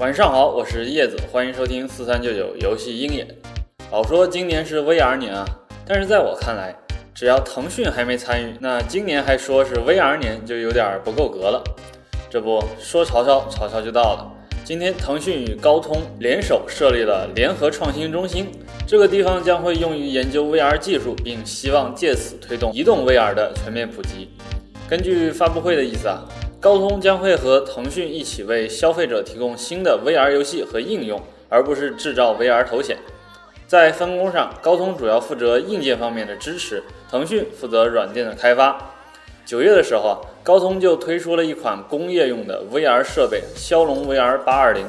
晚上好，我是叶子，欢迎收听四三九九游戏鹰眼。老说今年是 VR 年啊，但是在我看来，只要腾讯还没参与，那今年还说是 VR 年就有点不够格了。这不说曹操，曹操就到了。今天腾讯与高通联手设立了联合创新中心，这个地方将会用于研究 VR 技术，并希望借此推动移动 VR 的全面普及。根据发布会的意思啊。高通将会和腾讯一起为消费者提供新的 VR 游戏和应用，而不是制造 VR 头显。在分工上，高通主要负责硬件方面的支持，腾讯负责软件的开发。九月的时候啊，高通就推出了一款工业用的 VR 设备——骁龙 VR 八二零。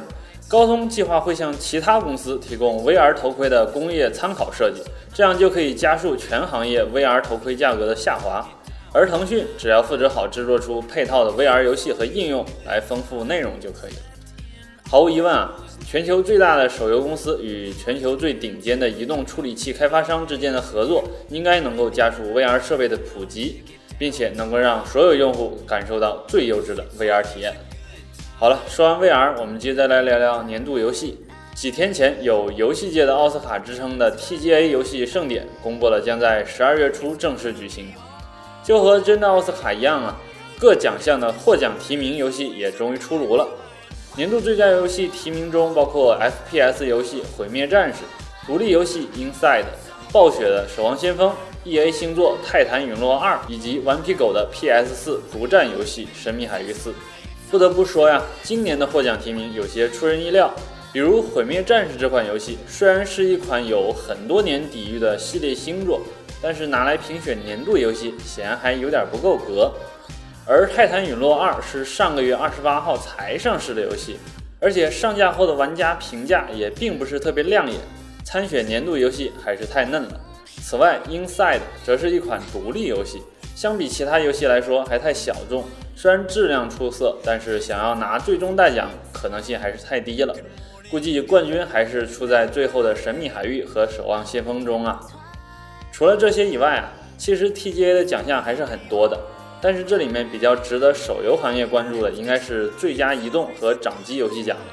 高通计划会向其他公司提供 VR 头盔的工业参考设计，这样就可以加速全行业 VR 头盔价格的下滑。而腾讯只要负责好制作出配套的 VR 游戏和应用来丰富内容就可以了。毫无疑问啊，全球最大的手游公司与全球最顶尖的移动处理器开发商之间的合作，应该能够加速 VR 设备的普及，并且能够让所有用户感受到最优质的 VR 体验。好了，说完 VR，我们接着来聊聊年度游戏。几天前，有游戏界的奥斯卡之称的 TGA 游戏盛典公布了将在十二月初正式举行。就和真的奥斯卡一样啊，各奖项的获奖提名游戏也终于出炉了。年度最佳游戏提名中包括 FPS 游戏《毁灭战士》、独立游戏《Inside》、暴雪的《守望先锋》、EA 星座《泰坦陨落二》以及顽皮狗的 PS4 独占游戏《神秘海域4》。不得不说呀，今年的获奖提名有些出人意料。比如《毁灭战士》这款游戏，虽然是一款有很多年底蕴的系列新作。但是拿来评选年度游戏，显然还有点不够格。而《泰坦陨落二》是上个月二十八号才上市的游戏，而且上架后的玩家评价也并不是特别亮眼，参选年度游戏还是太嫩了。此外，《Inside》则是一款独立游戏，相比其他游戏来说还太小众。虽然质量出色，但是想要拿最终大奖可能性还是太低了。估计冠军还是出在最后的《神秘海域》和《守望先锋》中啊。除了这些以外啊，其实 TGA 的奖项还是很多的。但是这里面比较值得手游行业关注的，应该是最佳移动和掌机游戏奖了。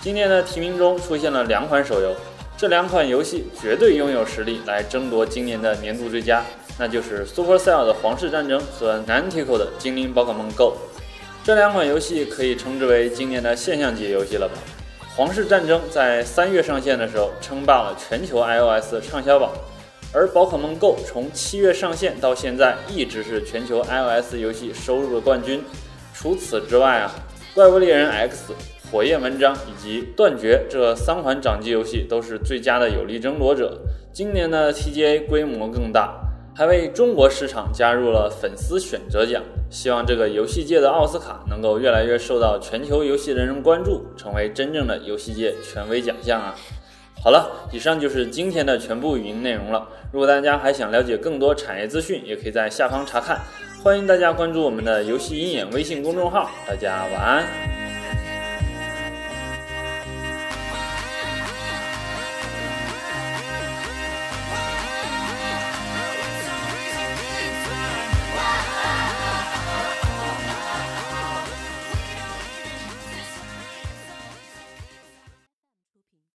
今年的提名中出现了两款手游，这两款游戏绝对拥有实力来争夺今年的年度最佳，那就是 Supercell 的《皇室战争》和 n a n t i c o 的《精灵宝可梦 Go》。这两款游戏可以称之为今年的现象级游戏了吧？《皇室战争》在三月上线的时候，称霸了全球 iOS 畅销榜。而宝可梦 Go 从七月上线到现在，一直是全球 iOS 游戏收入的冠军。除此之外啊，怪物猎人 X、火焰纹章以及断绝这三款掌机游戏都是最佳的有力争夺者。今年的 TGA 规模更大，还为中国市场加入了粉丝选择奖。希望这个游戏界的奥斯卡能够越来越受到全球游戏人人关注，成为真正的游戏界权威奖项啊！好了，以上就是今天的全部语音内容了。如果大家还想了解更多产业资讯，也可以在下方查看。欢迎大家关注我们的游戏鹰眼微信公众号。大家晚安。